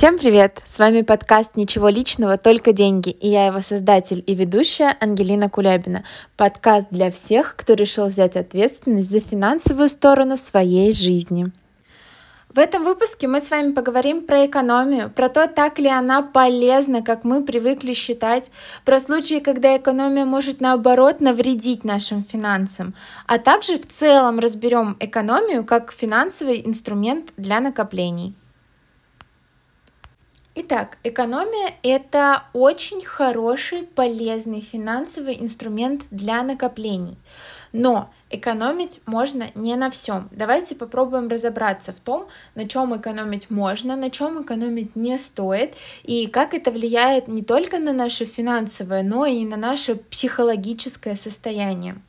Всем привет! С вами подкаст «Ничего личного, только деньги» и я его создатель и ведущая Ангелина Кулябина. Подкаст для всех, кто решил взять ответственность за финансовую сторону своей жизни. В этом выпуске мы с вами поговорим про экономию, про то, так ли она полезна, как мы привыкли считать, про случаи, когда экономия может наоборот навредить нашим финансам, а также в целом разберем экономию как финансовый инструмент для накоплений. Итак, экономия — это очень хороший, полезный финансовый инструмент для накоплений. Но экономить можно не на всем. Давайте попробуем разобраться в том, на чем экономить можно, на чем экономить не стоит, и как это влияет не только на наше финансовое, но и на наше психологическое состояние.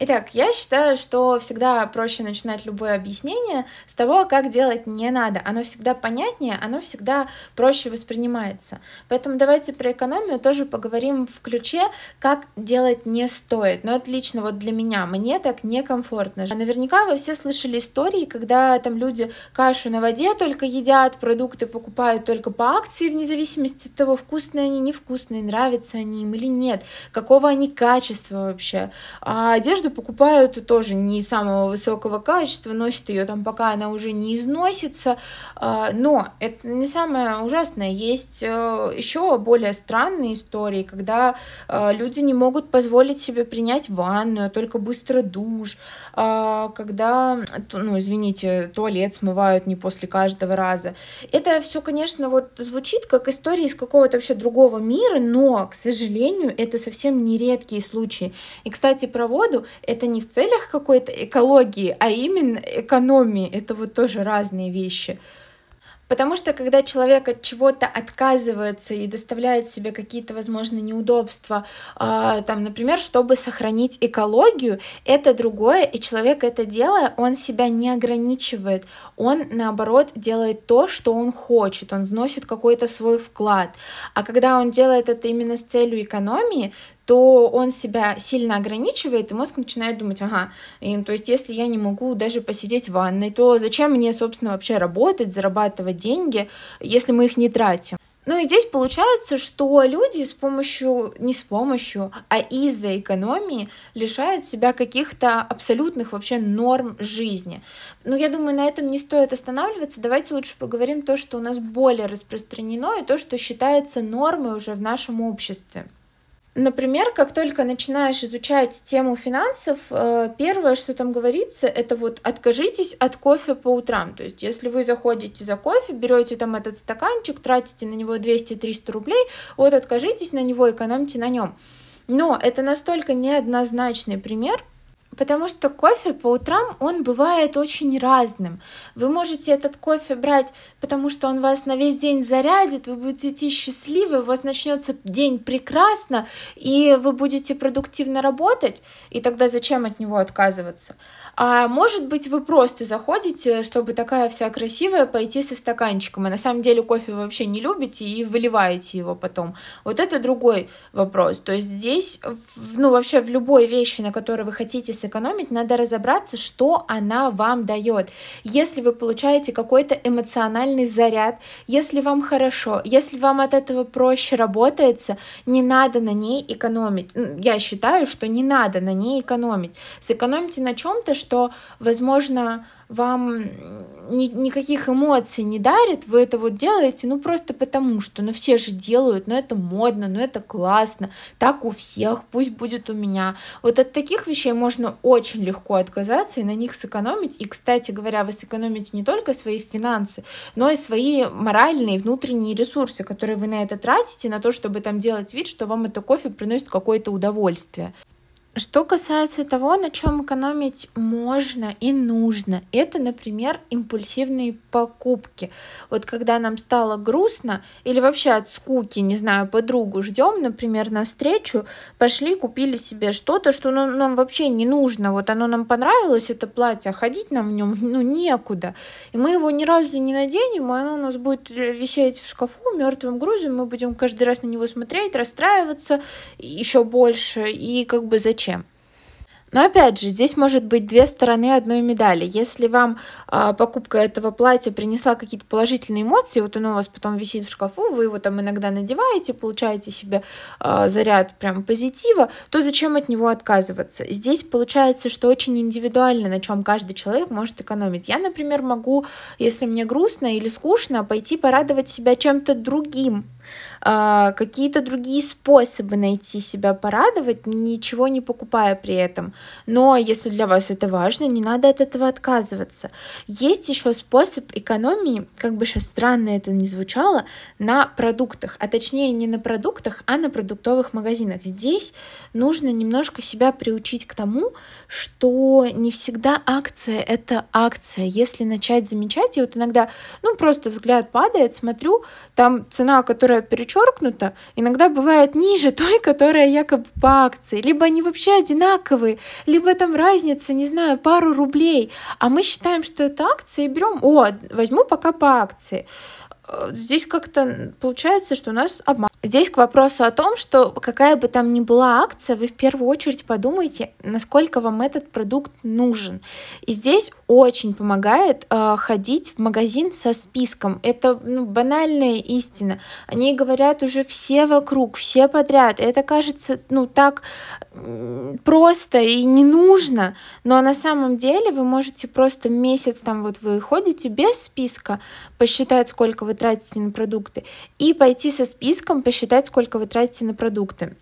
Итак, я считаю, что всегда проще начинать любое объяснение с того, как делать не надо. Оно всегда понятнее, оно всегда проще воспринимается. Поэтому давайте про экономию тоже поговорим в ключе, как делать не стоит. Но это лично вот для меня, мне так некомфортно. Наверняка вы все слышали истории, когда там люди кашу на воде только едят, продукты покупают только по акции, вне зависимости от того, вкусные они, невкусные, нравятся они им или нет, какого они качества вообще. А одежду одежду покупают тоже не самого высокого качества, носят ее там, пока она уже не износится. А, но это не самое ужасное. Есть э, еще более странные истории, когда э, люди не могут позволить себе принять ванную, а только быстро душ, а, когда, ну, извините, туалет смывают не после каждого раза. Это все, конечно, вот звучит как история из какого-то вообще другого мира, но, к сожалению, это совсем не редкие случаи. И, кстати, про воду это не в целях какой-то экологии, а именно экономии. Это вот тоже разные вещи. Потому что когда человек от чего-то отказывается и доставляет себе какие-то, возможно, неудобства, э, там, например, чтобы сохранить экологию, это другое, и человек это делая, он себя не ограничивает, он, наоборот, делает то, что он хочет, он вносит какой-то свой вклад. А когда он делает это именно с целью экономии, то он себя сильно ограничивает, и мозг начинает думать, ага, и, то есть если я не могу даже посидеть в ванной, то зачем мне, собственно, вообще работать, зарабатывать деньги, если мы их не тратим? Ну и здесь получается, что люди с помощью, не с помощью, а из-за экономии лишают себя каких-то абсолютных вообще норм жизни. Но я думаю, на этом не стоит останавливаться. Давайте лучше поговорим то, что у нас более распространено, и то, что считается нормой уже в нашем обществе. Например, как только начинаешь изучать тему финансов, э, первое, что там говорится, это вот откажитесь от кофе по утрам. То есть, если вы заходите за кофе, берете там этот стаканчик, тратите на него 200-300 рублей, вот откажитесь на него, экономьте на нем. Но это настолько неоднозначный пример, Потому что кофе по утрам, он бывает очень разным. Вы можете этот кофе брать, потому что он вас на весь день зарядит, вы будете идти счастливы, у вас начнется день прекрасно, и вы будете продуктивно работать, и тогда зачем от него отказываться? А может быть, вы просто заходите, чтобы такая вся красивая пойти со стаканчиком, и на самом деле кофе вы вообще не любите и выливаете его потом. Вот это другой вопрос. То есть здесь, ну вообще в любой вещи, на которой вы хотите сэкономить, надо разобраться, что она вам дает. Если вы получаете какой-то эмоциональный заряд, если вам хорошо, если вам от этого проще работается, не надо на ней экономить. Я считаю, что не надо на ней экономить. Сэкономьте на чем-то, что, возможно, вам ни, никаких эмоций не дарит, вы это вот делаете, ну просто потому что, ну все же делают, ну это модно, ну это классно, так у всех, пусть будет у меня. Вот от таких вещей можно очень легко отказаться и на них сэкономить. И, кстати говоря, вы сэкономите не только свои финансы, но и свои моральные внутренние ресурсы, которые вы на это тратите, на то, чтобы там делать вид, что вам это кофе приносит какое-то удовольствие. Что касается того, на чем экономить можно и нужно, это, например, импульсивные покупки. Вот когда нам стало грустно или вообще от скуки, не знаю, подругу ждем, например, на встречу, пошли, купили себе что-то, что ну, нам вообще не нужно. Вот оно нам понравилось, это платье, а ходить нам в нем ну, некуда. И мы его ни разу не наденем, и оно у нас будет висеть в шкафу мертвым грузом, мы будем каждый раз на него смотреть, расстраиваться еще больше, и как бы зачем? будущее. Но опять же, здесь может быть две стороны одной медали. Если вам а, покупка этого платья принесла какие-то положительные эмоции, вот оно у вас потом висит в шкафу, вы его там иногда надеваете, получаете себе а, заряд прям позитива, то зачем от него отказываться? Здесь получается, что очень индивидуально, на чем каждый человек может экономить. Я, например, могу, если мне грустно или скучно, пойти порадовать себя чем-то другим, а, какие-то другие способы найти себя порадовать, ничего не покупая при этом. Но если для вас это важно, не надо от этого отказываться. Есть еще способ экономии, как бы сейчас странно это ни звучало, на продуктах, а точнее не на продуктах, а на продуктовых магазинах. Здесь нужно немножко себя приучить к тому, что не всегда акция — это акция. Если начать замечать, и вот иногда, ну, просто взгляд падает, смотрю, там цена, которая перечеркнута, иногда бывает ниже той, которая якобы по акции. Либо они вообще одинаковые, либо там разница, не знаю, пару рублей. А мы считаем, что это акция и берем, о, возьму пока по акции. Э, здесь как-то получается, что у нас обман. Здесь к вопросу о том, что какая бы там ни была акция, вы в первую очередь подумайте, насколько вам этот продукт нужен. И здесь очень помогает э, ходить в магазин со списком. Это ну, банальная истина. Они говорят уже все вокруг, все подряд. Это кажется, ну, так просто и не нужно, но на самом деле вы можете просто месяц там вот вы ходите без списка, посчитать, сколько вы тратите на продукты, и пойти со списком посчитать, сколько вы тратите на продукты.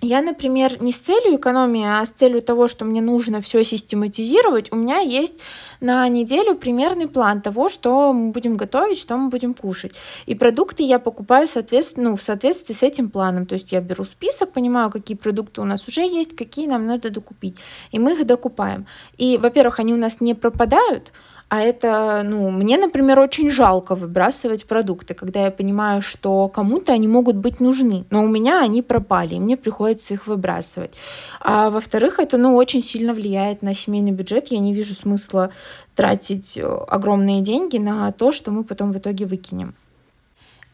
Я, например, не с целью экономии, а с целью того, что мне нужно все систематизировать, у меня есть на неделю примерный план того, что мы будем готовить, что мы будем кушать. И продукты я покупаю соответственно, ну, в соответствии с этим планом. То есть я беру список, понимаю, какие продукты у нас уже есть, какие нам надо докупить. И мы их докупаем. И, во-первых, они у нас не пропадают, а это, ну, мне, например, очень жалко выбрасывать продукты, когда я понимаю, что кому-то они могут быть нужны, но у меня они пропали, и мне приходится их выбрасывать. А во-вторых, это, ну, очень сильно влияет на семейный бюджет. Я не вижу смысла тратить э, огромные деньги на то, что мы потом в итоге выкинем.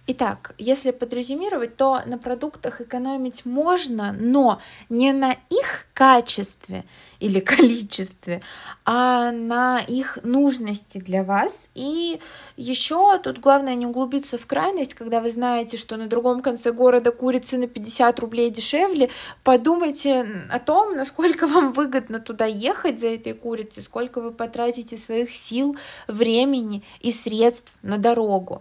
Итак, если подрезюмировать, то на продуктах экономить можно, но не на их качестве или количестве, а на их нужности для вас. И еще тут главное не углубиться в крайность, когда вы знаете, что на другом конце города курицы на 50 рублей дешевле, подумайте о том, насколько вам выгодно туда ехать за этой курицей, сколько вы потратите своих сил, времени и средств на дорогу.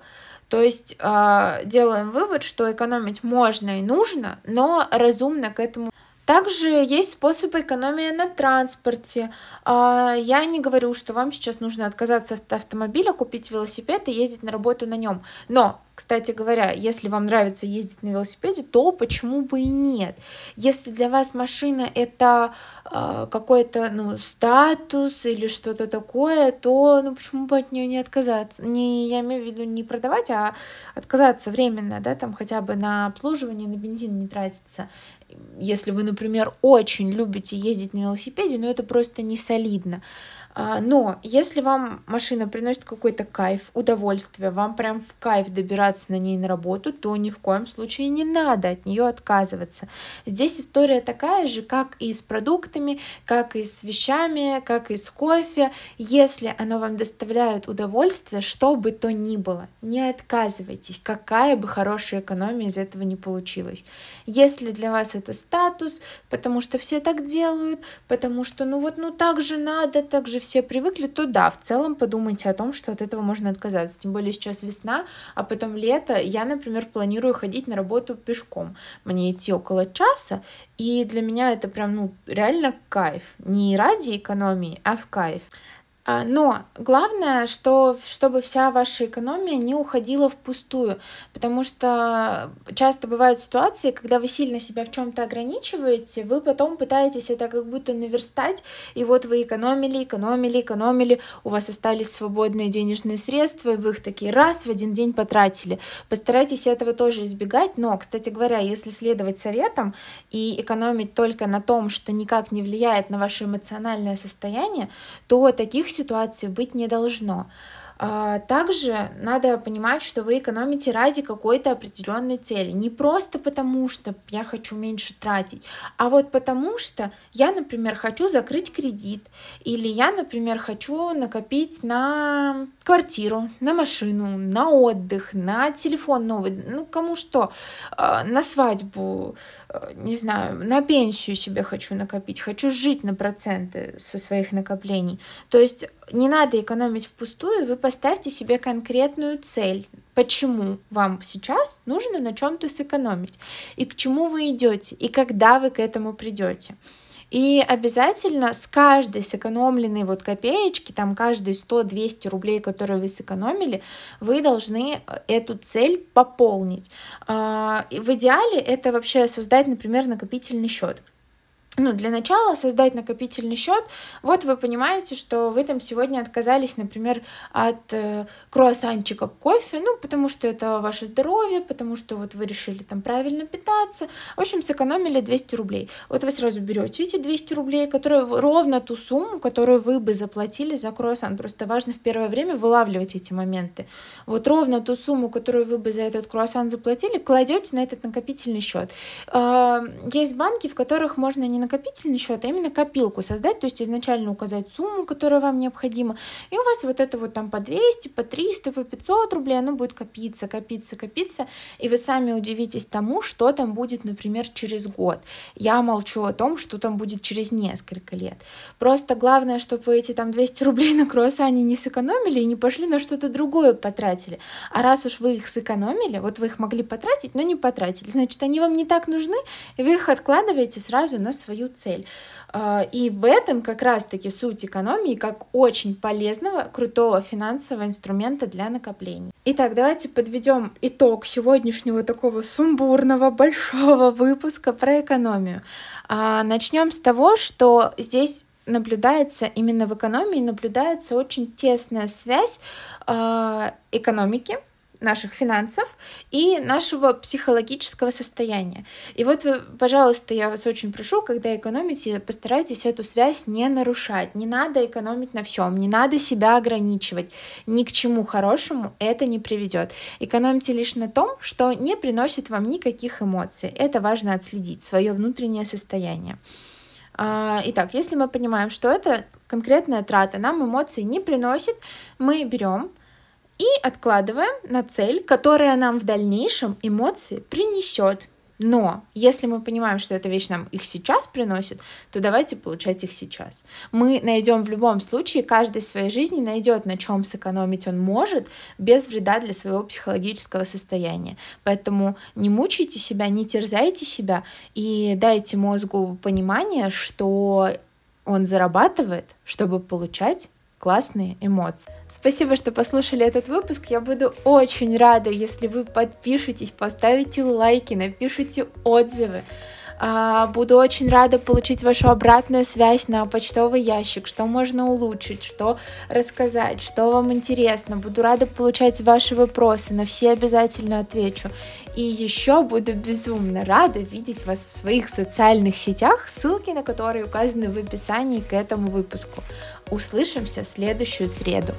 То есть э, делаем вывод, что экономить можно и нужно, но разумно к этому также есть способы экономии на транспорте. А, я не говорю, что вам сейчас нужно отказаться от автомобиля, купить велосипед и ездить на работу на нем. Но, кстати говоря, если вам нравится ездить на велосипеде, то почему бы и нет? Если для вас машина это а, какой-то ну, статус или что-то такое, то ну почему бы от нее не отказаться? Не, я имею в виду не продавать, а отказаться временно, да, там хотя бы на обслуживание, на бензин не тратиться если вы, например, очень любите ездить на велосипеде, но это просто не солидно. А, но если вам машина приносит какой-то кайф, удовольствие, вам прям в кайф добираться на ней на работу, то ни в коем случае не надо от нее отказываться. Здесь история такая же, как и с продуктами, как и с вещами, как и с кофе. Если оно вам доставляет удовольствие, что бы то ни было, не отказывайтесь, какая бы хорошая экономия из этого не получилась. Если для вас это статус, потому что все так делают, потому что ну вот ну так же надо, так же все привыкли, то да, в целом подумайте о том, что от этого можно отказаться. Тем более сейчас весна, а потом лето. Я, например, планирую ходить на работу пешком. Мне идти около часа, и для меня это прям, ну, реально кайф. Не ради экономии, а в кайф. А, но главное, что чтобы вся ваша экономия не уходила впустую, потому что часто бывают ситуации, когда вы сильно себя в чем-то ограничиваете, вы потом пытаетесь это как будто наверстать, и вот вы экономили, экономили, экономили, у вас остались свободные денежные средства, и вы их такие раз в один день потратили. Постарайтесь этого тоже избегать, но, кстати говоря, если следовать советам и экономить только на том, что никак не влияет на ваше эмоциональное состояние, то таких ситуаций быть не должно. А, также надо понимать, что вы экономите ради какой-то определенной цели. Не просто потому, что я хочу меньше тратить, а вот потому что я, например, хочу закрыть кредит, или я, например, хочу накопить на квартиру, на машину, на отдых, на телефон новый, ну кому что, а, на свадьбу, не знаю, на пенсию себе хочу накопить, хочу жить на проценты со своих накоплений. То есть не надо экономить впустую, вы поставьте себе конкретную цель, почему вам сейчас нужно на чем-то сэкономить, и к чему вы идете, и когда вы к этому придете. И обязательно с каждой сэкономленной вот копеечки, там каждые 100-200 рублей, которые вы сэкономили, вы должны э, эту цель пополнить. А, в идеале это вообще создать, например, накопительный счет ну, для начала создать накопительный счет. Вот вы понимаете, что вы там сегодня отказались, например, от э, круассанчика кофе, ну, потому что это ваше здоровье, потому что вот вы решили там правильно питаться. В общем, сэкономили 200 рублей. Вот вы сразу берете эти 200 рублей, которые ровно ту сумму, которую вы бы заплатили за круассан. Просто важно в первое время вылавливать эти моменты. Вот ровно ту сумму, которую вы бы за этот круассан заплатили, кладете на этот накопительный счет. А, есть банки, в которых можно не накопительный счет, а именно копилку создать, то есть изначально указать сумму, которая вам необходима, и у вас вот это вот там по 200, по 300, по 500 рублей, оно будет копиться, копиться, копиться, и вы сами удивитесь тому, что там будет, например, через год. Я молчу о том, что там будет через несколько лет. Просто главное, чтобы вы эти там 200 рублей на круассане не сэкономили и не пошли на что-то другое потратили. А раз уж вы их сэкономили, вот вы их могли потратить, но не потратили, значит, они вам не так нужны, и вы их откладываете сразу на свою свою цель. А, и в этом как раз-таки суть экономии как очень полезного, крутого финансового инструмента для накоплений. Итак, давайте подведем итог сегодняшнего такого сумбурного большого выпуска про экономию. А, начнем с того, что здесь наблюдается именно в экономии наблюдается очень тесная связь э, экономики наших финансов и нашего психологического состояния. И вот вы, пожалуйста, я вас очень прошу, когда экономите, постарайтесь эту связь не нарушать. Не надо экономить на всем, не надо себя ограничивать. Ни к чему хорошему это не приведет. Экономьте лишь на том, что не приносит вам никаких эмоций. Это важно отследить, свое внутреннее состояние. А, итак, если мы понимаем, что это конкретная трата нам эмоций не приносит, мы берем и откладываем на цель, которая нам в дальнейшем эмоции принесет. Но если мы понимаем, что эта вещь нам их сейчас приносит, то давайте получать их сейчас. Мы найдем в любом случае, каждый в своей жизни найдет, на чем сэкономить он может, без вреда для своего психологического состояния. Поэтому не мучайте себя, не терзайте себя и дайте мозгу понимание, что он зарабатывает, чтобы получать классные эмоции. Спасибо, что послушали этот выпуск. Я буду очень рада, если вы подпишетесь, поставите лайки, напишите отзывы. А, буду очень рада получить вашу обратную связь на почтовый ящик, что можно улучшить, что рассказать, что вам интересно. Буду рада получать ваши вопросы, на все обязательно отвечу. И еще буду безумно рада видеть вас в своих социальных сетях, ссылки на которые указаны в описании к этому выпуску. Услышимся в следующую среду.